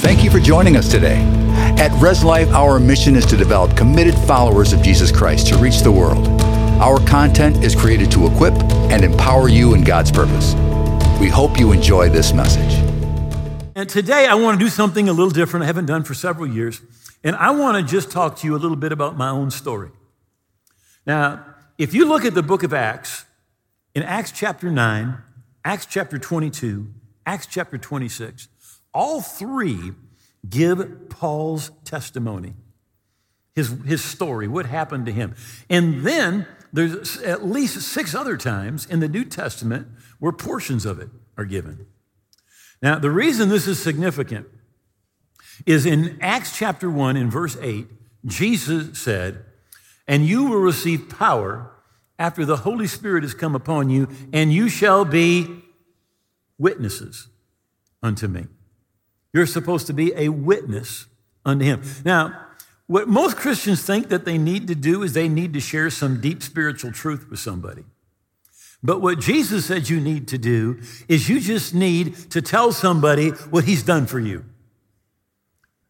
Thank you for joining us today. At Res Life, our mission is to develop committed followers of Jesus Christ to reach the world. Our content is created to equip and empower you in God's purpose. We hope you enjoy this message. And today I want to do something a little different I haven't done for several years. And I want to just talk to you a little bit about my own story. Now, if you look at the book of Acts, in Acts chapter 9, Acts chapter 22, Acts chapter 26, all three give Paul's testimony, his, his story, what happened to him. And then there's at least six other times in the New Testament where portions of it are given. Now, the reason this is significant is in Acts chapter 1, in verse 8, Jesus said, And you will receive power after the Holy Spirit has come upon you, and you shall be witnesses unto me. You're supposed to be a witness unto him. Now, what most Christians think that they need to do is they need to share some deep spiritual truth with somebody. But what Jesus said you need to do is you just need to tell somebody what he's done for you.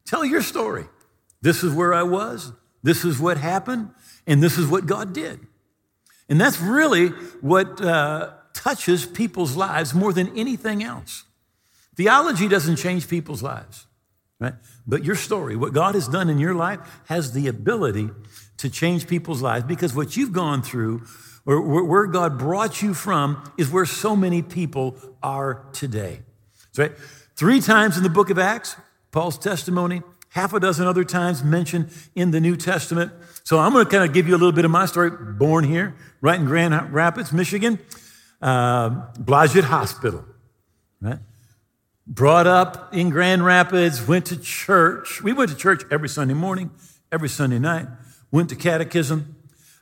Tell your story. This is where I was, this is what happened, and this is what God did. And that's really what uh, touches people's lives more than anything else. Theology doesn't change people's lives, right? But your story, what God has done in your life, has the ability to change people's lives because what you've gone through or where God brought you from is where so many people are today. right. Three times in the book of Acts, Paul's testimony, half a dozen other times mentioned in the New Testament. So I'm going to kind of give you a little bit of my story. Born here, right in Grand Rapids, Michigan, uh, Blodgett Hospital, right? Brought up in Grand Rapids, went to church. We went to church every Sunday morning, every Sunday night, went to catechism.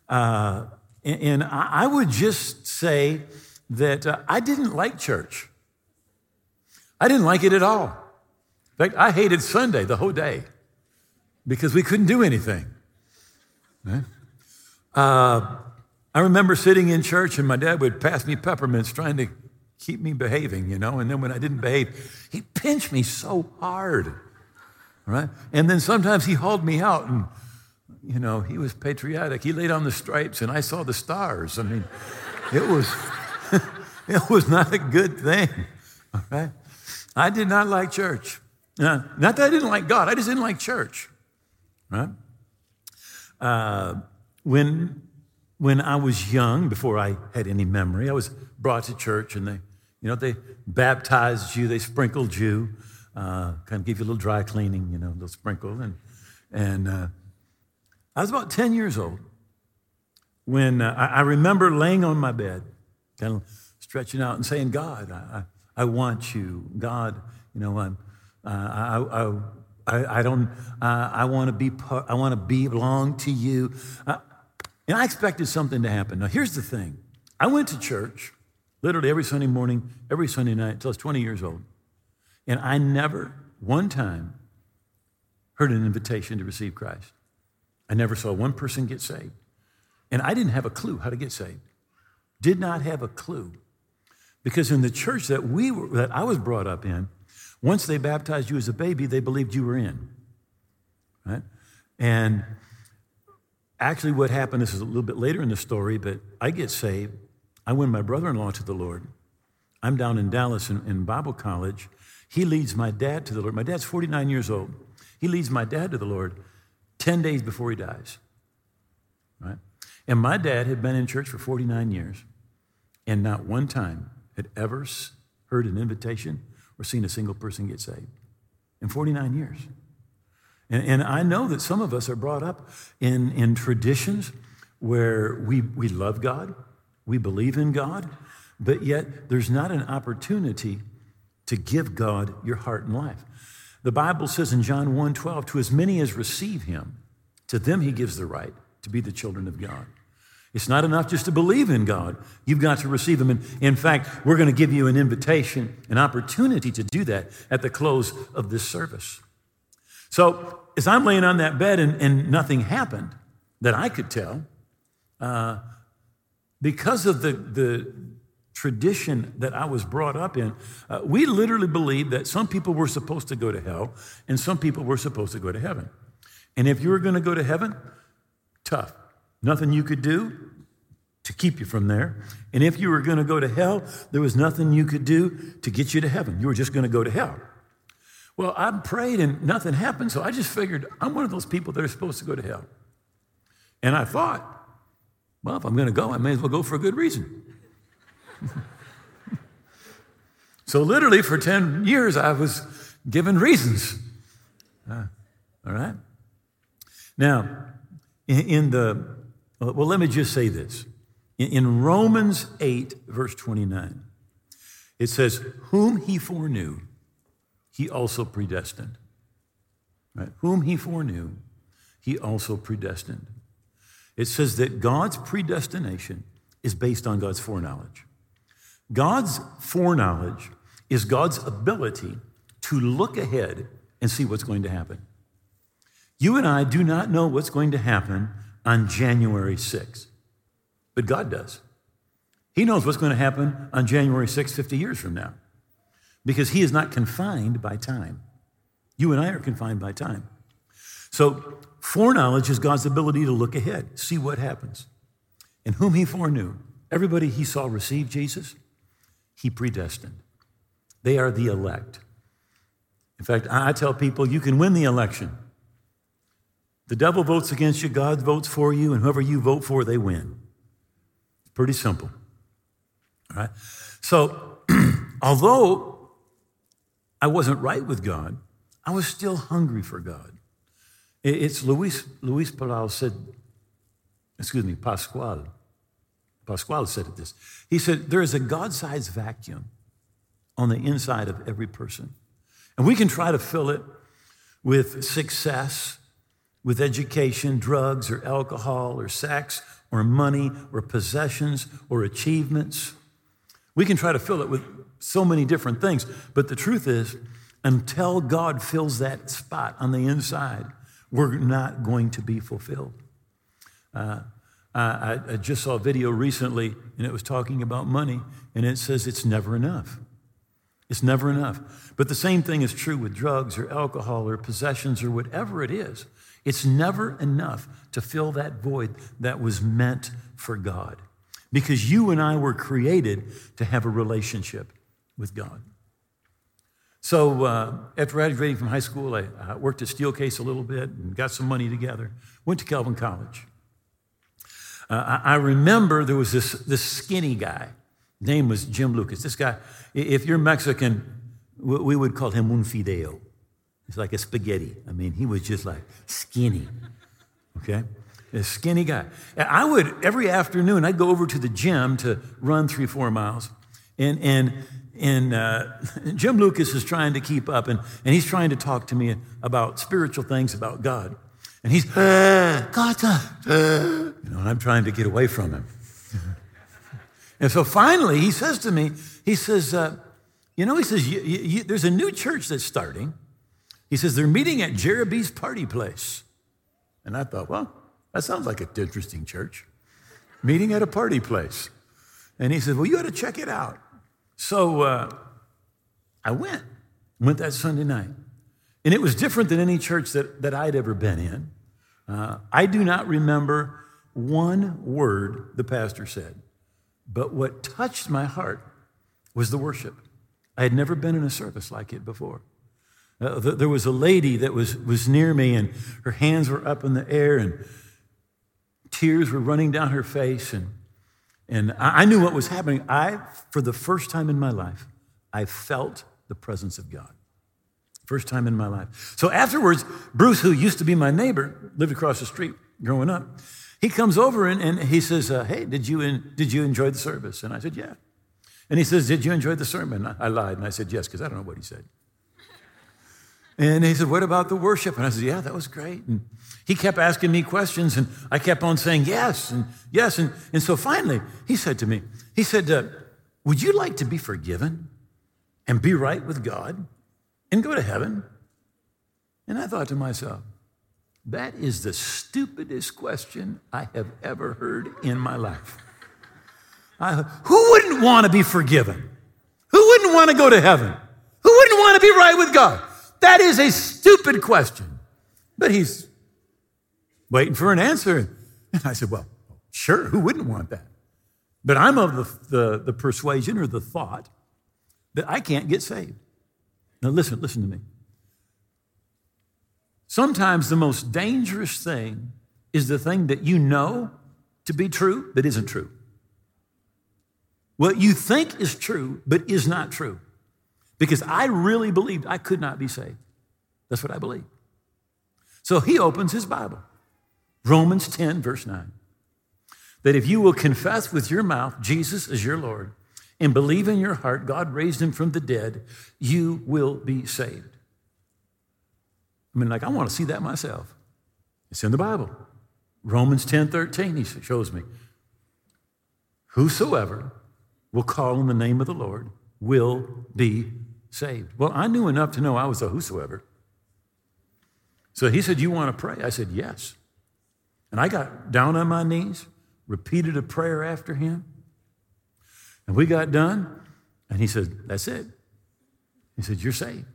Uh, and, and, I would just say that uh, I didn't like church. I didn't like it at all. In fact, I hated Sunday the whole day because we couldn't do anything. Right? Uh, I remember sitting in church and my dad would pass me peppermints trying to keep me behaving, you know. And then when I didn't behave, he pinched me so hard, right? And then sometimes he hauled me out, and you know, he was patriotic. He laid on the stripes, and I saw the stars. I mean, it was it was not a good thing, all right? I did not like church. Not that I didn't like God, I just didn't like church, right? Uh, when when I was young, before I had any memory, I was brought to church and they you know, they baptized you, they sprinkled you, uh, kind of give you a little dry cleaning, you know, a little sprinkle. And, and uh, I was about 10 years old when uh, I, I, remember laying on my bed, kind of stretching out and saying, God, I, I, I want you. God, you know, I'm, uh, I, I, I, don't, I want to be, part, I want to belong to you. Uh, and I expected something to happen. Now, here's the thing I went to church literally every Sunday morning, every Sunday night until I was 20 years old. And I never, one time, heard an invitation to receive Christ. I never saw one person get saved. And I didn't have a clue how to get saved. Did not have a clue. Because in the church that we were, that I was brought up in, once they baptized you as a baby, they believed you were in. Right? And actually, what happened, this is a little bit later in the story, but I get saved I win my brother in law to the Lord. I'm down in Dallas in, in, Bible college. He leads my dad to the Lord. My dad's 49 years old. He leads my dad to the Lord 10 days before he dies. Right? And my dad had been in church for 49 years and not one time had ever heard an invitation or seen a single person get saved in 49 years. And, and I know that some of us are brought up in, in traditions where we, we love God, we believe in God, but yet there's not an opportunity to give God your heart and life. The Bible says in John 1 12, to as many as receive him, to them he gives the right to be the children of God. It's not enough just to believe in God. You've got to receive Him. And in fact, we're going to give you an invitation, an opportunity to do that at the close of this service. So, as I'm laying on that bed and, and nothing happened that I could tell, uh, because of the, the tradition that I was brought up in, uh, we literally believed that some people were supposed to go to hell and some people were supposed to go to heaven. And if you were going to go to heaven, tough. Nothing you could do to keep you from there. And if you were going to go to hell, there was nothing you could do to get you to heaven. You were just going to go to hell. Well, I prayed and nothing happened, so I just figured I'm one of those people that are supposed to go to hell. And I thought, well, if I'm going to go, I may as well go for a good reason. so, literally, for 10 years, I was given reasons. Uh, all right? Now, in, in, the, well, let me just say this. In, in Romans 8, verse 29, it says, Whom he foreknew, he also predestined. Right? Whom he foreknew, he also predestined. It says that God's predestination is based on God's foreknowledge. God's foreknowledge is God's ability to look ahead and see what's going to happen. You and I do not know what's going to happen on January 6th, but God does. He knows what's going to happen on January 6th, 50 years from now, because He is not confined by time. You and I are confined by time. So, foreknowledge is God's ability to look ahead, see what happens. And whom He foreknew, everybody He saw receive Jesus, he predestined. They are the elect. In fact, I tell people you can win the election. The devil votes against you, God votes for you, and whoever you vote for, they win. It's pretty simple. All right? So, although I wasn't right with God, I was still hungry for God. It's Luis, Luis Palau said, excuse me, Pascal. Pascal said it this. He said, There is a God sized vacuum on the inside of every person. And we can try to fill it with success, with education, drugs, or alcohol, or sex, or money, or possessions, or achievements. We can try to fill it with so many different things. But the truth is, until God fills that spot on the inside, we're not going to be fulfilled. Uh, I, I just saw a video recently and it was talking about money, and it says it's never enough. It's never enough. But the same thing is true with drugs or alcohol or possessions or whatever it is. It's never enough to fill that void that was meant for God. Because you and I were created to have a relationship with God. So uh, after graduating from high school, I, worked at Steelcase a little bit and got some money together. Went to Calvin College. Uh, I, I remember there was this, this skinny guy. Name was Jim Lucas. This guy, if you're Mexican, we would call him un fideo. It's like a spaghetti. I mean, he was just like skinny. Okay? A skinny guy. I would, every afternoon, I'd go over to the gym to run three, four miles. And, and, and uh, Jim Lucas is trying to keep up, and, and he's trying to talk to me about spiritual things, about God. And he's, uh, God, uh, you know, and I'm trying to get away from him. and so finally, he says to me, he says, uh, you know, he says, you, you, there's a new church that's starting. He says, they're meeting at Jeremy's party place. And I thought, well, that sounds like an interesting church. Meeting at a party place. And he said, well, you ought to check it out. So uh, I went, went that Sunday night. And it was different than any church that, that I'd ever been in. Uh, I do not remember one word the pastor said, but what touched my heart was the worship. I had never been in a service like it before. Uh, th- there was a lady that was, was near me, and her hands were up in the air, and tears were running down her face. And, and I, knew what was happening. I, for the first time in my life, I felt the presence of God. First time in my life. So afterwards, Bruce, who used to be my neighbor, lived across the street growing up, he comes over and, and he says, uh, Hey, did you, in, did you enjoy the service? And I said, Yeah. And he says, Did you enjoy the sermon? I lied and I said, Yes, because I don't know what he said. And he said, What about the worship? And I said, Yeah, that was great. And he kept asking me questions, and I kept on saying yes and yes. And, and so finally, he said to me, He said, uh, Would you like to be forgiven and be right with God? and go to heaven? And I thought to myself, that is the stupidest question I have ever heard in my life. I, who wouldn't want to be forgiven? Who wouldn't want to go to heaven? Who wouldn't want to be right with God? That is a stupid question. But he's waiting for an answer. And I said, Well, sure, who wouldn't want that? But I'm of the, the, the persuasion or the thought that I can't get saved. Now, listen, listen to me. Sometimes the most dangerous thing is the thing that you know to be true but isn't true. What you think is true but is not true. Because I really believed I could not be saved. That's what I believe. So he opens his Bible, Romans 10, verse 9. That if you will confess with your mouth Jesus as your Lord and believe in your heart God raised him from the dead, you will be saved. I mean, like, I want to see that myself. It's in the Bible. Romans 10 13, he shows me. Whosoever will call on the name of the Lord will be saved. Well, I knew enough to know I was a whosoever. So he said, You want to pray? I said, Yes. And I got down on my knees, repeated a prayer after him. And we got done, and he said, That's it. He said, You're saved.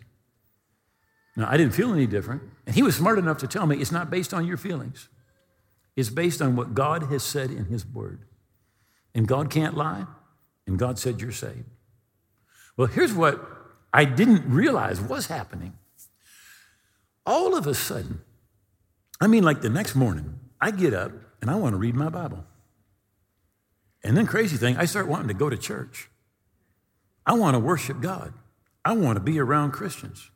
Now, I didn't feel any different. And he was smart enough to tell me it's not based on your feelings, it's based on what God has said in his word. And God can't lie, and God said, You're saved. Well, here's what I didn't realize was happening. All of a sudden, I mean, like the next morning, I get up and I want to read my Bible. And then, crazy thing, I start wanting to go to church. I want to worship God. I want to be around Christians.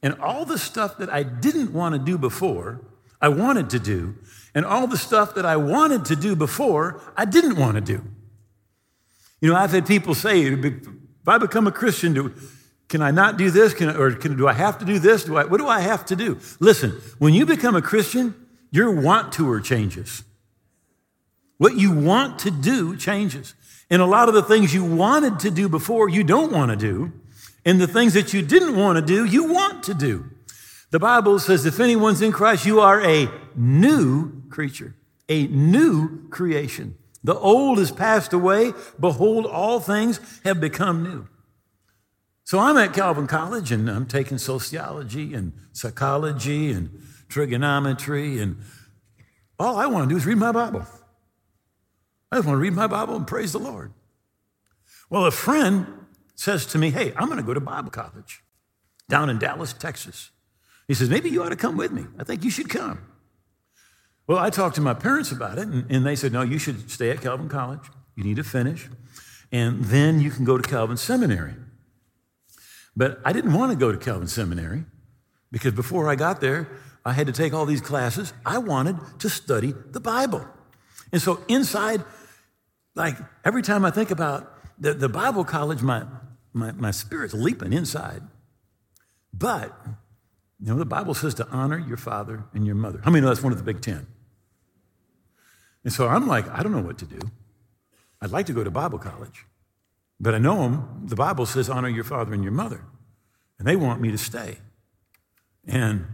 And all the stuff that I didn't want to do before, I wanted to do. And all the stuff that I wanted to do before, I didn't want to do. You know, I've had people say, if I become a Christian, do, can I not do this? Can I, or can, do I have to do this? Do I, what do I have to do? Listen, when you become a Christian, your want to changes. What you want to do changes. And a lot of the things you wanted to do before, you don't want to do. And the things that you didn't want to do, you want to do. The Bible says, if anyone's in Christ, you are a new creature, a new creation. The old is passed away. Behold, all things have become new. So I'm at Calvin College and I'm taking sociology and psychology and trigonometry, and all I want to do is read my Bible. I just want to read my Bible and praise the Lord. Well, a friend says to me, Hey, I'm going to go to Bible college down in Dallas, Texas. He says, Maybe you ought to come with me. I think you should come. Well, I talked to my parents about it, and, and they said, No, you should stay at Calvin College. You need to finish, and then you can go to Calvin Seminary. But I didn't want to go to Calvin Seminary because before I got there, I had to take all these classes. I wanted to study the Bible. And so inside, like every time I think about the, the Bible college, my, my, my spirit's leaping inside. But, you know, the Bible says to honor your father and your mother. How many know that's one of the big ten? And so I'm like, I don't know what to do. I'd like to go to Bible college, but I know them, the Bible says honor your father and your mother, and they want me to stay. And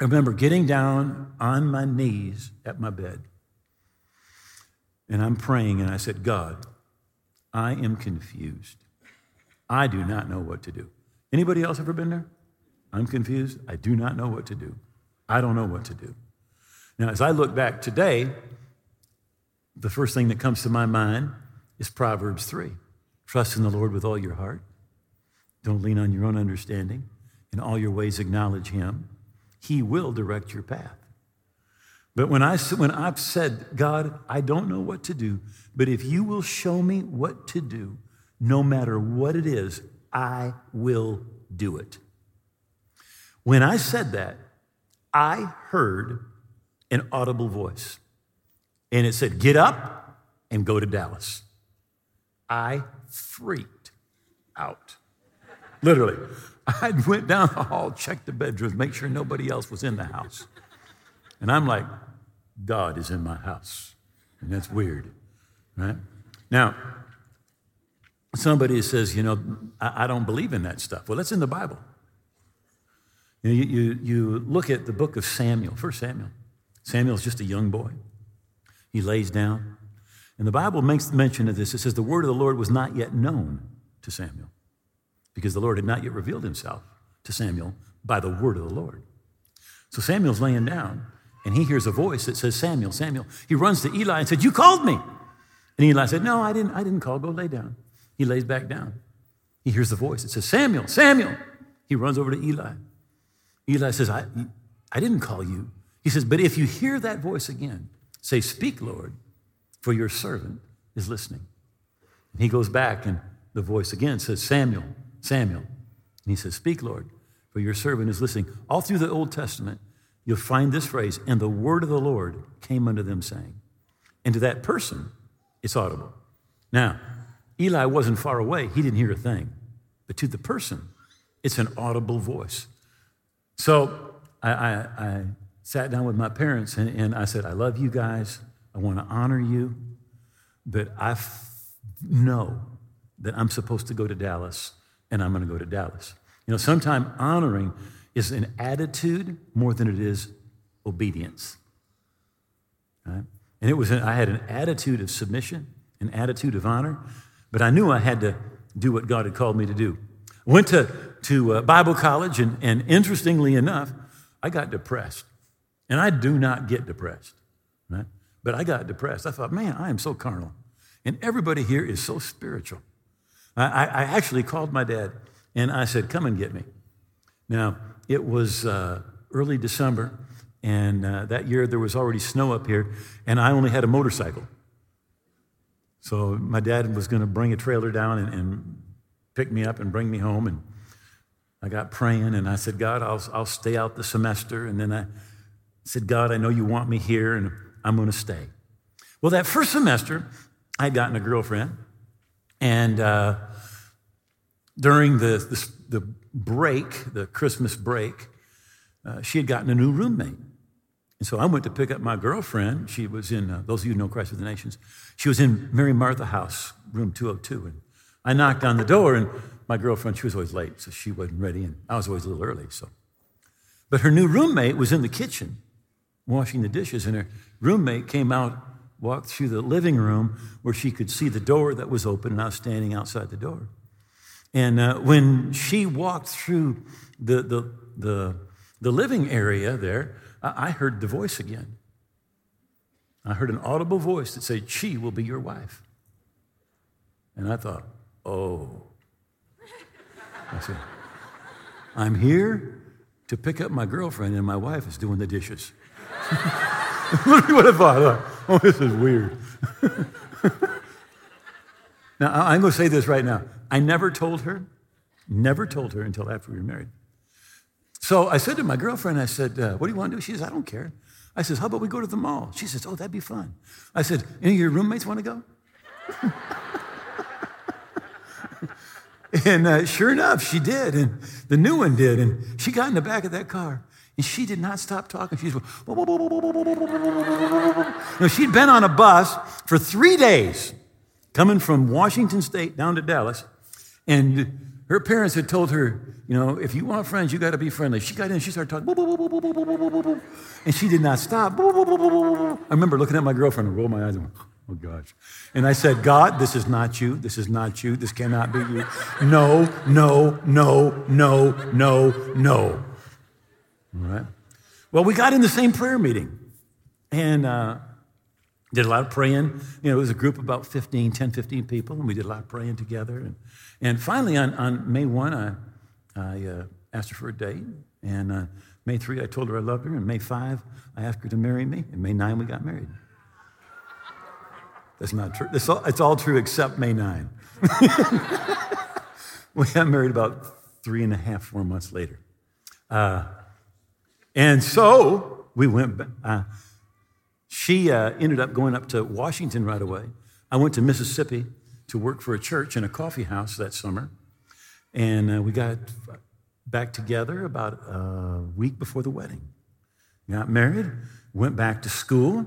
I remember getting down on my knees at my bed, and I'm praying, and I said, God, I am confused. I do not know what to do. Anybody else ever been there? I'm confused. I do not know what to do. I don't know what to do. Now, as I look back today, the first thing that comes to my mind is Proverbs 3. Trust in the Lord with all your heart. Don't lean on your own understanding. In all your ways, acknowledge Him. He will direct your path. But when, I, when I've said, God, I don't know what to do, but if you will show me what to do, no matter what it is, I will do it. When I said that, I heard an audible voice, and it said, Get up and go to Dallas. I freaked out. Literally. I went down the hall, checked the bedrooms, make sure nobody else was in the house. And I'm like, God is in my house. And that's weird, right? Now, somebody says, you know, I, I don't believe in that stuff. Well, that's in the Bible. You, know, you, you, you look at the book of Samuel, First Samuel. Samuel's just a young boy. He lays down, And the Bible makes mention of this. It says, The word of the Lord was not yet known to Samuel because the Lord had not yet revealed himself to Samuel by the word of the Lord. So Samuel's laying down and he hears a voice that says, Samuel, Samuel. He runs to Eli and said, You called me. And Eli said, No, I didn't, I didn't call. Go lay down. He lays back down. He hears the voice. It says, Samuel, Samuel. He runs over to Eli. Eli says, I, I didn't call you. He says, But if you hear that voice again, say, Speak, Lord, for your servant is listening. And he goes back, and the voice again says, Samuel, Samuel. And he says, Speak, Lord, for your servant is listening. All through the Old Testament, you'll find this phrase, and the word of the Lord came unto them, saying. And to that person, it's audible. Now, Eli wasn't far away, he didn't hear a thing. But to the person, it's an audible voice. So I, I, I sat down with my parents and, and, I said, I love you guys. I want to honor you. But I f- know that I'm supposed to go to Dallas and I'm going to go to Dallas. You know, sometimes honoring is an attitude more than it is obedience. Right? And it was, I had an attitude of submission, an attitude of honor, but I knew I had to do what God had called me to do. I went to, to uh, Bible college, and, and interestingly enough, I got depressed. And I do not get depressed, right? But I got depressed. I thought, man, I am so carnal. And everybody here is so spiritual. I, I actually called my dad and I said, come and get me. Now, it was uh, early December, and uh, that year there was already snow up here, and I only had a motorcycle. So my dad was going to bring a trailer down and, and, pick me up and bring me home. And I got praying, and I said, God, I'll, I'll stay out the semester. And then I said, God, I know you want me here, and I'm going to stay. Well, that first semester, I had gotten a girlfriend, and uh, during the, the, the, break, the Christmas break, uh, she had gotten a new roommate. And so I went to pick up my girlfriend. She was in, uh, those of you who know Christ of the Nations, she was in Mary Martha House, room 202. And I knocked on the door, and my girlfriend, she was always late, so she wasn't ready, and I was always a little early. So, But her new roommate was in the kitchen washing the dishes, and her roommate came out, walked through the living room where she could see the door that was open, and I was standing outside the door. And uh, when she walked through the, the, the, the living area there, I heard the voice again. I heard an audible voice that said, She will be your wife. And I thought, Oh. I said, I'm here to pick up my girlfriend, and my wife is doing the dishes. What I thought. Oh, this is weird. now, I'm going to say this right now. I never told her, never told her until after we were married. So I said to my girlfriend, I said, uh, What do you want to do? She says, I don't care. I says, How about we go to the mall? She says, Oh, that'd be fun. I said, Any of your roommates want to go? and uh, sure enough, she did. And the new one did. And she got in the back of that car. And she did not stop talking. She's, you she'd been on a bus for three days coming from Washington State down to Dallas. And her parents had told her, you know, if you want friends, you got to be friendly. She got in, she started talking, and she did not stop. I remember looking at my girlfriend and rolled my eyes and went, oh gosh. And I said, God, this is not you. This is not you. This cannot be you. No, no, no, no, no, no. All right. Well, we got in the same prayer meeting. And uh, did a lot of praying. You know, it was a group of about 15, 10, 15 people, and we did a lot of praying together. And, and finally, on, on May 1, I, I uh, asked her for a date. And uh, May 3, I told her I loved her. And May 5, I asked her to marry me. And May 9, we got married. That's not true. It's all, it's all true except May 9. we got married about three and a half, four months later. Uh, and so we went, uh, she uh, ended up going up to Washington right away. I went to Mississippi to work for a church in a coffee house that summer. And uh, we got back together about a week before the wedding. Got married, went back to school,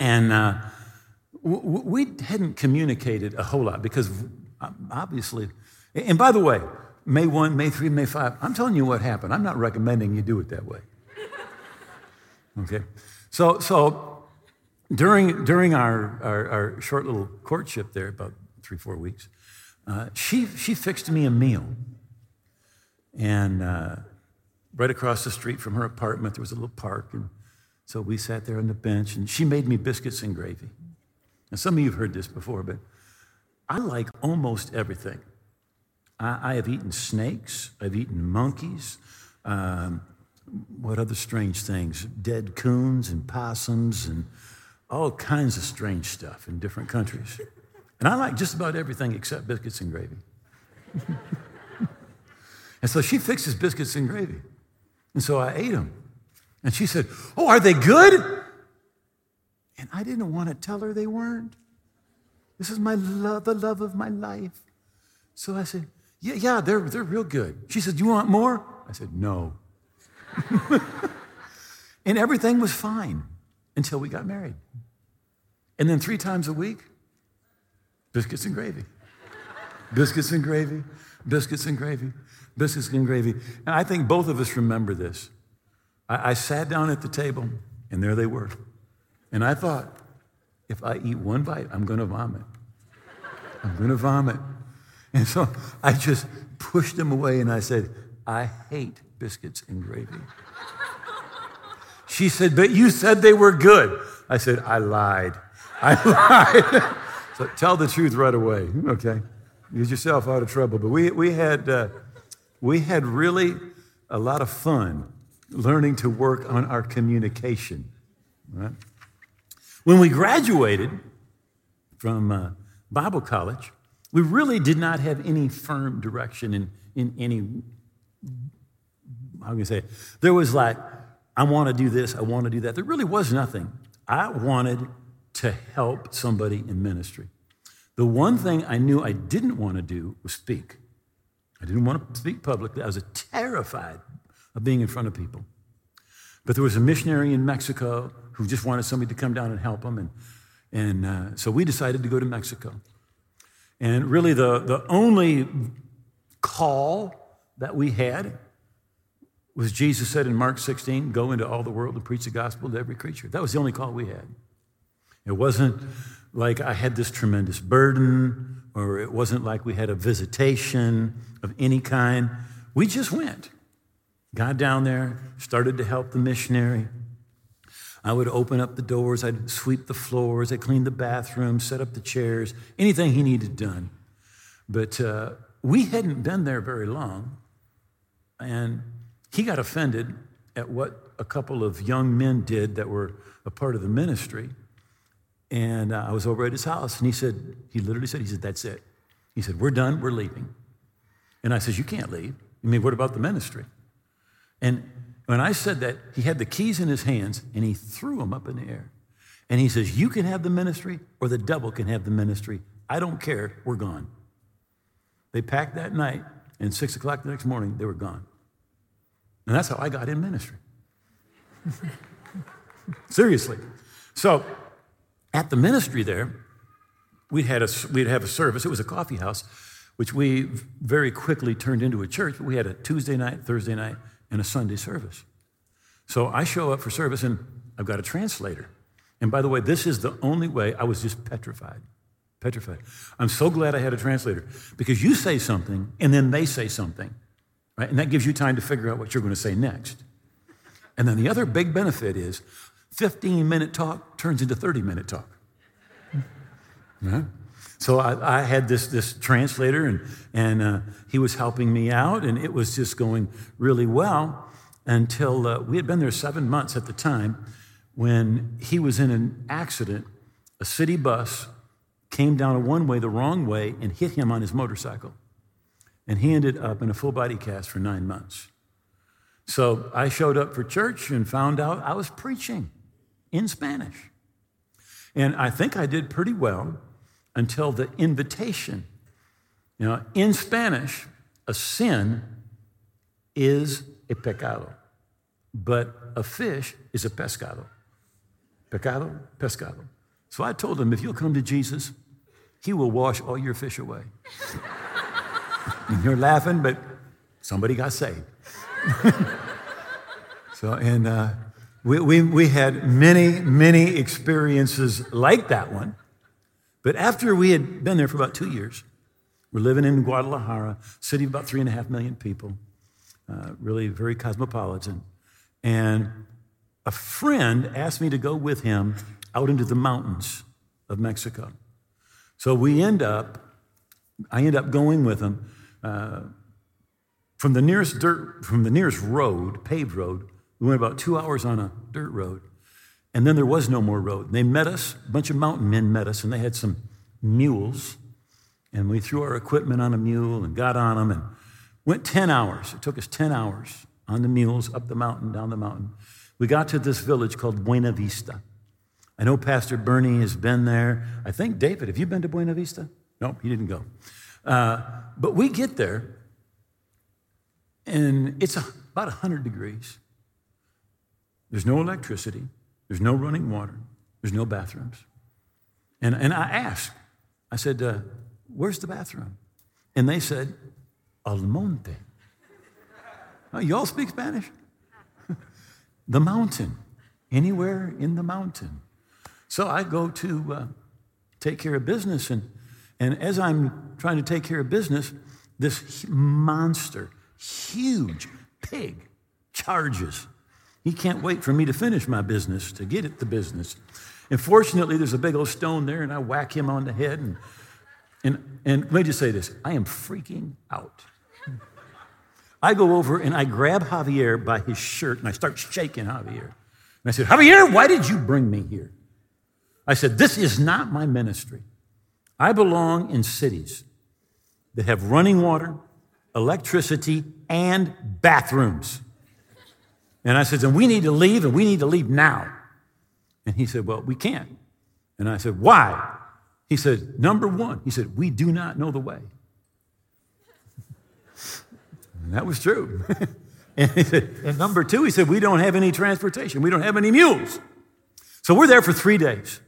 and uh, w- we hadn't communicated a whole lot because obviously, and by the way, May 1, May 3, May 5, I'm telling you what happened. I'm not recommending you do it that way. Okay? So, so during, during our, our, our, short little courtship there, about three, four weeks, uh, she, she fixed me a meal. And uh, right across the street from her apartment, there was a little park. And so we sat there on the bench, and she made me biscuits and gravy. Now, some of you have heard this before, but I like almost everything. I, I have eaten snakes, I've eaten monkeys. Um, what other strange things? Dead coons and possums and all kinds of strange stuff in different countries. And I like just about everything except biscuits and gravy. and so she fixes biscuits and gravy. And so I ate them. And she said, Oh, are they good? And I didn't want to tell her they weren't. This is my love, the love of my life. So I said, Yeah, yeah, they're, they're real good. She said, Do you want more? I said, No. and everything was fine until we got married. And then three times a week, biscuits and gravy. biscuits and gravy, biscuits and gravy, biscuits and gravy. And I think both of us remember this. I, I sat down at the table, and there they were. And I thought, if I eat one bite, I'm going to vomit. I'm going to vomit. And so I just pushed them away and I said, I hate biscuits and gravy. She said, But you said they were good. I said, I lied. I lied. so tell the truth right away, okay? Get yourself out of trouble. But we, we, had, uh, we had really a lot of fun learning to work on our communication. Right? When we graduated from uh, Bible college, we really did not have any firm direction in, in any, how can I say, it? there was like, I want to do this, I want to do that. There really was nothing. I wanted to help somebody in ministry. The one thing I knew I didn't want to do was speak. I didn't want to speak publicly. I was terrified of being in front of people. But there was a missionary in Mexico who just wanted somebody to come down and help him. And, and uh, so we decided to go to Mexico. And really, the, the only call that we had was Jesus said in Mark 16, Go into all the world and preach the gospel to every creature. That was the only call we had. It wasn't like I had this tremendous burden, or it wasn't like we had a visitation of any kind. We just went. Got down there, started to help the missionary. I would open up the doors, I'd sweep the floors, I'd clean the bathroom, set up the chairs, anything he needed done. But uh, we hadn't been there very long, and he got offended at what a couple of young men did that were a part of the ministry. And uh, I was over at his house, and he said, he literally said, he said, that's it. He said, we're done, we're leaving. And I said, you can't leave. I mean, what about the ministry? And when I said that, he had the keys in his hands and he threw them up in the air. And he says, You can have the ministry or the devil can have the ministry. I don't care. We're gone. They packed that night, and six o'clock the next morning, they were gone. And that's how I got in ministry. Seriously. So at the ministry there, we had a, we'd have a service. It was a coffee house, which we very quickly turned into a church. but We had a Tuesday night, Thursday night, and a Sunday service. So I show up for service and I've got a translator. And by the way, this is the only way I was just petrified. Petrified. I'm so glad I had a translator because you say something and then they say something, right? And that gives you time to figure out what you're going to say next. And then the other big benefit is 15 minute talk turns into 30 minute talk. Right? So I, I, had this, this translator, and, and uh, he was helping me out, and it was just going really well until uh, we had been there seven months at the time when he was in an accident. A city bus came down a one way the wrong way and hit him on his motorcycle. And he ended up in a full body cast for nine months. So I showed up for church and found out I was preaching in Spanish. And I think I did pretty well until the invitation. You know, in Spanish, a sin is a pecado, but a fish is a pescado. Pecado, pescado. So I told him, if you'll come to Jesus, he will wash all your fish away. you're laughing, but somebody got saved. so, and uh, We, we, we had many, many experiences like that one. But after we had been there for about two years, we're living in Guadalajara, city of about three and a half million people, uh, really very cosmopolitan. And a friend asked me to go with him out into the mountains of Mexico. So we end up, I end up going with him uh, from the nearest dirt, from the nearest road, paved road. We went about two hours on a dirt road, and then there was no more road. They met us, a bunch of mountain men met us, and they had some mules, and we threw our equipment on a mule and got on them and went 10 hours. It took us 10 hours on the mules, up the mountain, down the mountain. We got to this village called Buena Vista. I know Pastor Bernie has been there. I think David, have you been to Buena Vista? No, he didn't go. Uh, but we get there, and it's about 100 degrees. There's no electricity, there's no running water, there's no bathrooms. And, and I asked, I said, uh, Where's the bathroom? And they said, Al monte. Oh, y'all speak Spanish? the mountain, anywhere in the mountain. So I go to uh, take care of business, and, and as I'm trying to take care of business, this monster, huge pig charges. He can't wait for me to finish my business, to get at the business. And fortunately, there's a big old stone there, and I whack him on the head. And, and, and let me just say this I am freaking out. I go over and I grab Javier by his shirt and I start shaking Javier. And I said, Javier, why did you bring me here? I said, This is not my ministry. I belong in cities that have running water, electricity, and bathrooms. And I said, And we need to leave, and we need to leave now. And he said, Well, we can't. And I said, Why? He said, Number one, he said, We do not know the way. And that was true. and, he said, and number two, he said, We don't have any transportation, we don't have any mules. So we're there for three days.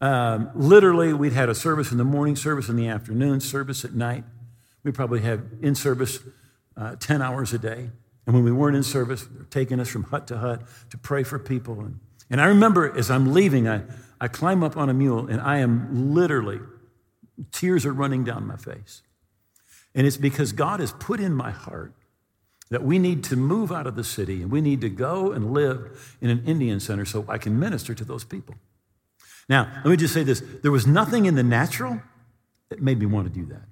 Um, literally, we'd had a service in the morning, service in the afternoon, service at night. We probably had in service uh, 10 hours a day. And when we weren't in service, they're taking us from hut to hut to pray for people. And, and I remember as I'm leaving, I, I climb up on a mule and I am literally, tears are running down my face. And it's because God has put in my heart that we need to move out of the city and we need to go and live in an Indian center so I can minister to those people. Now, let me just say this there was nothing in the natural that made me want to do that.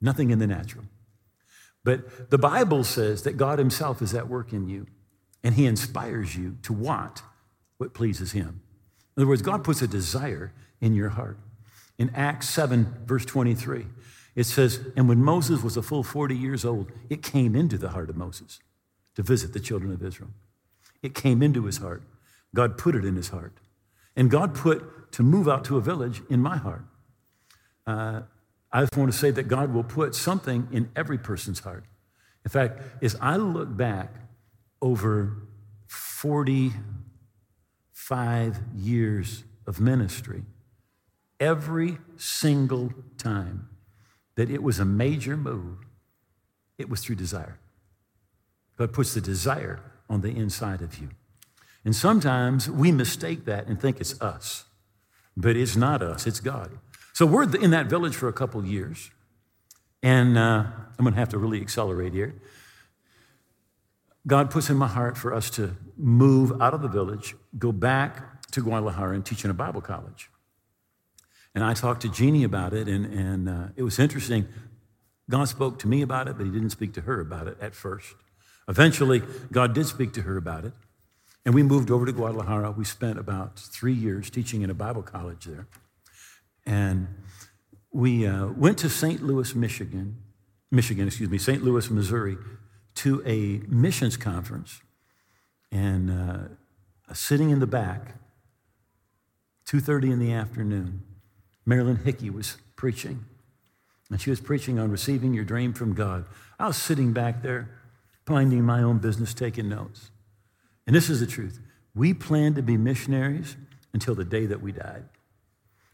Nothing in the natural. But the Bible says that God Himself is at work in you and He inspires you to want what pleases Him. In other words, God puts a desire in your heart. In Acts 7, verse 23, it says, And when Moses was a full 40 years old, it came into the heart of Moses to visit the children of Israel. It came into his heart. God put it in his heart. And God put to move out to a village in my heart. Uh, I just want to say that God will put something in every person's heart. In fact, as I look back over 45 years of ministry, every single time that it was a major move, it was through desire. God puts the desire on the inside of you. And sometimes we mistake that and think it's us, but it's not us, it's God. So we're in that village for a couple years, and uh, I'm going to have to really accelerate here. God puts in my heart for us to move out of the village, go back to Guadalajara and teach in a Bible college. And I talked to Jeannie about it, and, and uh, it was interesting. God spoke to me about it, but He didn't speak to her about it at first. Eventually, God did speak to her about it. And we moved over to Guadalajara. We spent about three years teaching in a Bible college there. And we uh, went to St. Louis, Michigan, Michigan, excuse me, St. Louis, Missouri, to a missions conference. And uh, sitting in the back, 2.30 in the afternoon, Marilyn Hickey was preaching. And she was preaching on receiving your dream from God. I was sitting back there, minding my own business, taking notes. And this is the truth. We planned to be missionaries until the day that we died.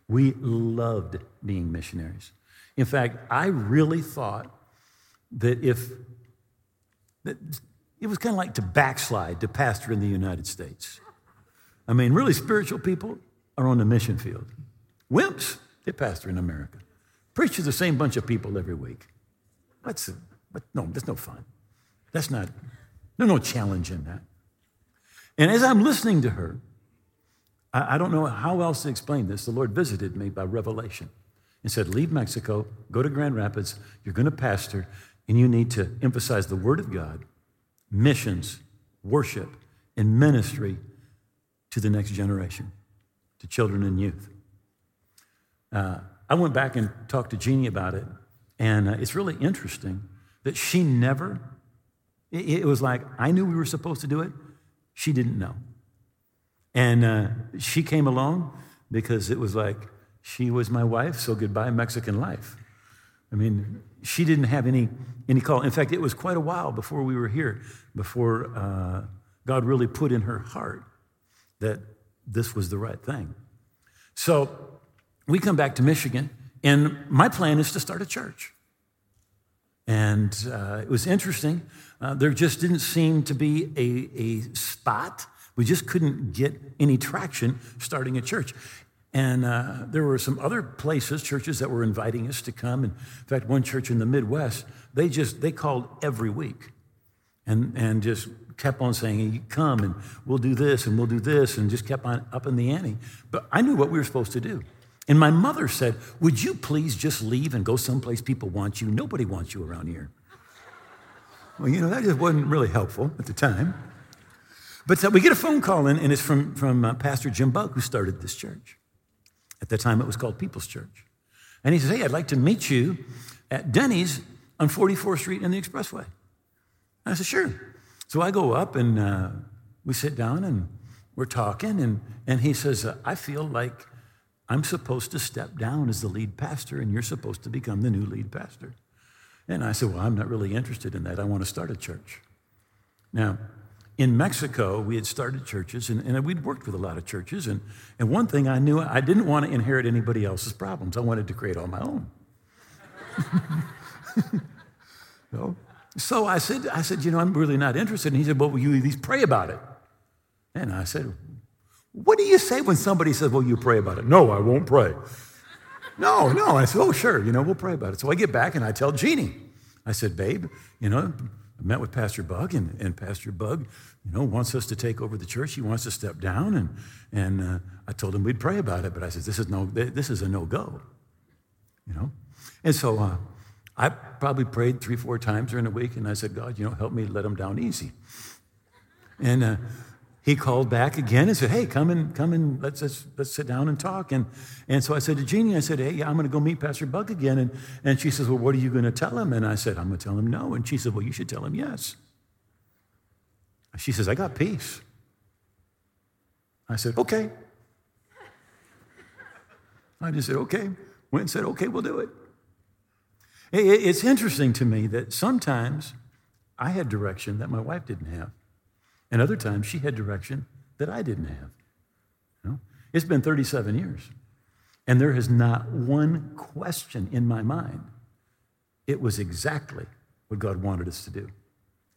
We loved being missionaries. In fact, I really thought that if, that it was kind of like to backslide to pastor in the United States. I mean, really spiritual people are on the mission field. Wimps, they pastor in America. Preach to the same bunch of people every week. That's, but no, that's no fun. That's not, there's no challenge in that. And as I'm listening to her, I, I don't know how else to explain this. The Lord visited me by revelation and said, Leave Mexico, go to Grand Rapids, you're going to pastor, and you need to emphasize the Word of God, missions, worship, and ministry to the next generation, to children and youth. Uh, I went back and talked to Jeannie about it, and uh, it's really interesting that she never, it, it, was like I knew we were supposed to do it, she didn't know. And uh, she came along because it was like she was my wife, so goodbye, Mexican life. I mean, she didn't have any, any call. In fact, it was quite a while before we were here, before uh, God really put in her heart that this was the right thing. So we come back to Michigan, and my plan is to start a church. And uh, it was interesting. Uh, there just didn't seem to be a, a spot. We just couldn't get any traction starting a church. And uh, there were some other places, churches that were inviting us to come. And in fact, one church in the Midwest, they just they called every week, and and just kept on saying, "You come and we'll do this and we'll do this," and just kept on up in the ante. But I knew what we were supposed to do. And my mother said, Would you please just leave and go someplace people want you? Nobody wants you around here. Well, you know, that just wasn't really helpful at the time. But so we get a phone call, in, and it's from, from uh, Pastor Jim Buck, who started this church. At the time, it was called People's Church. And he says, Hey, I'd like to meet you at Denny's on 44th Street in the Expressway. And I said, Sure. So I go up, and uh, we sit down, and we're talking, and, and he says, I feel like I'm supposed to step down as the lead pastor, and you're supposed to become the new lead pastor. And I said, Well, I'm not really interested in that. I want to start a church. Now, in Mexico, we had started churches, and, and we'd worked with a lot of churches. And, and one thing I knew, I didn't want to inherit anybody else's problems. I wanted to create all my own. so, so I said, I said, you know, I'm really not interested. And he said, well, will you at least pray about it? And I said, what do you say when somebody says, Well, you pray about it? No, I won't pray. No, no. I said, Oh, sure, you know, we'll pray about it. So I get back and I tell Jeannie, I said, Babe, you know, I met with Pastor Buck, and, and Pastor Buck, you know, wants us to take over the church. He wants to step down, and and uh, I told him we'd pray about it, but I said this is no this is a no go, you know, and so uh, I probably prayed three four times during the week, and I said, God, you know, help me let him down easy, and uh, he called back again and said, Hey, come and come and let's, let's, let's sit down and talk. And, and so I said to Jeannie, I said, Hey, yeah, I'm going to go meet Pastor Buck again. And, and she says, Well, what are you going to tell him? And I said, I'm going to tell him no. And she said, Well, you should tell him yes. She says, I got peace. I said, Okay. I just said, Okay. Went and said, Okay, we'll do it. It's interesting to me that sometimes I had direction that my wife didn't have. And other times she had direction that I didn't have. You know? It's been 37 years. And there is not one question in my mind. It was exactly what God wanted us to do.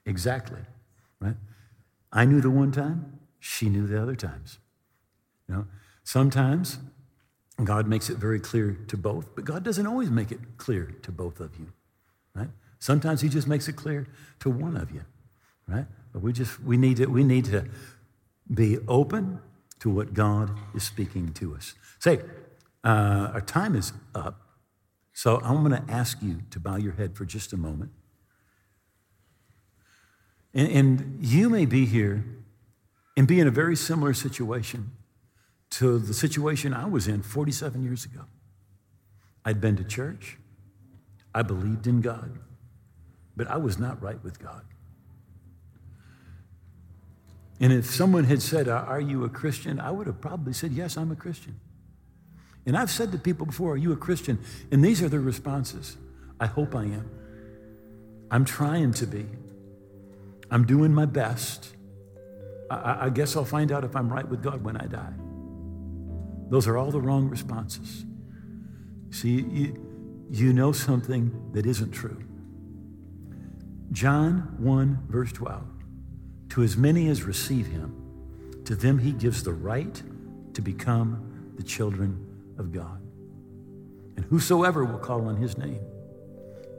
Exactly. Right? I knew the one time, she knew the other times. You know, sometimes God makes it very clear to both, but God doesn't always make it clear to both of you. Right? Sometimes He just makes it clear to one of you. Right? We just we need to we need to be open to what God is speaking to us. Say, uh, our time is up, so I'm going to ask you to bow your head for just a moment. And, and you may be here and be in a very similar situation to the situation I was in 47 years ago. I'd been to church, I believed in God, but I was not right with God. And if someone had said, uh, Are you a Christian? I would have probably said, Yes, I'm a Christian. And I've said to people before, Are you a Christian? And these are the responses I hope I am. I'm trying to be. I'm doing my best. I, I guess I'll find out if I'm right with God when I die. Those are all the wrong responses. See, you, you know something that isn't true. John 1, verse 12 To as many as receive him, to them he gives the right to become the children of God. And whosoever will call on his name,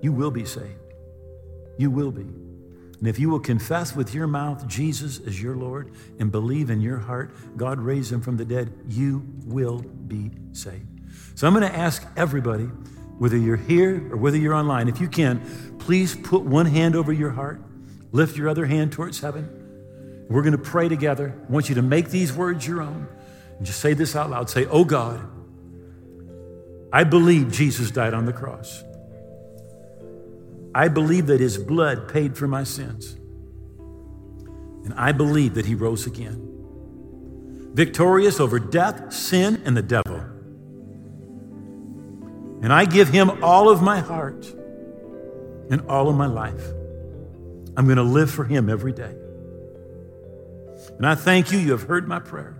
you will be saved. You will be. And if you will confess with your mouth Jesus as your Lord and believe in your heart God raised him from the dead, you will be saved. So I'm going to ask everybody, whether you're here or whether you're online, if you can, please put one hand over your heart, lift your other hand towards heaven. We're going to pray together. I want you to make these words your own and just say this out loud. Say, Oh God, I believe Jesus died on the cross. I believe that his blood paid for my sins. And I believe that he rose again, victorious over death, sin, and the devil. And I give him all of my heart and all of my life. I'm going to live for him every day. And I thank you, you have heard my prayer.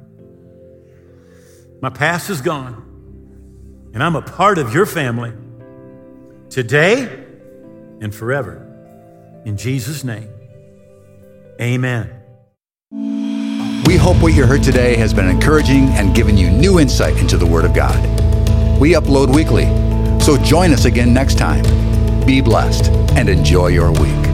My past is gone, and I'm a part of your family today and forever. In Jesus' name, amen. We hope what you heard today has been encouraging and given you new insight into the Word of God. We upload weekly, so join us again next time. Be blessed and enjoy your week.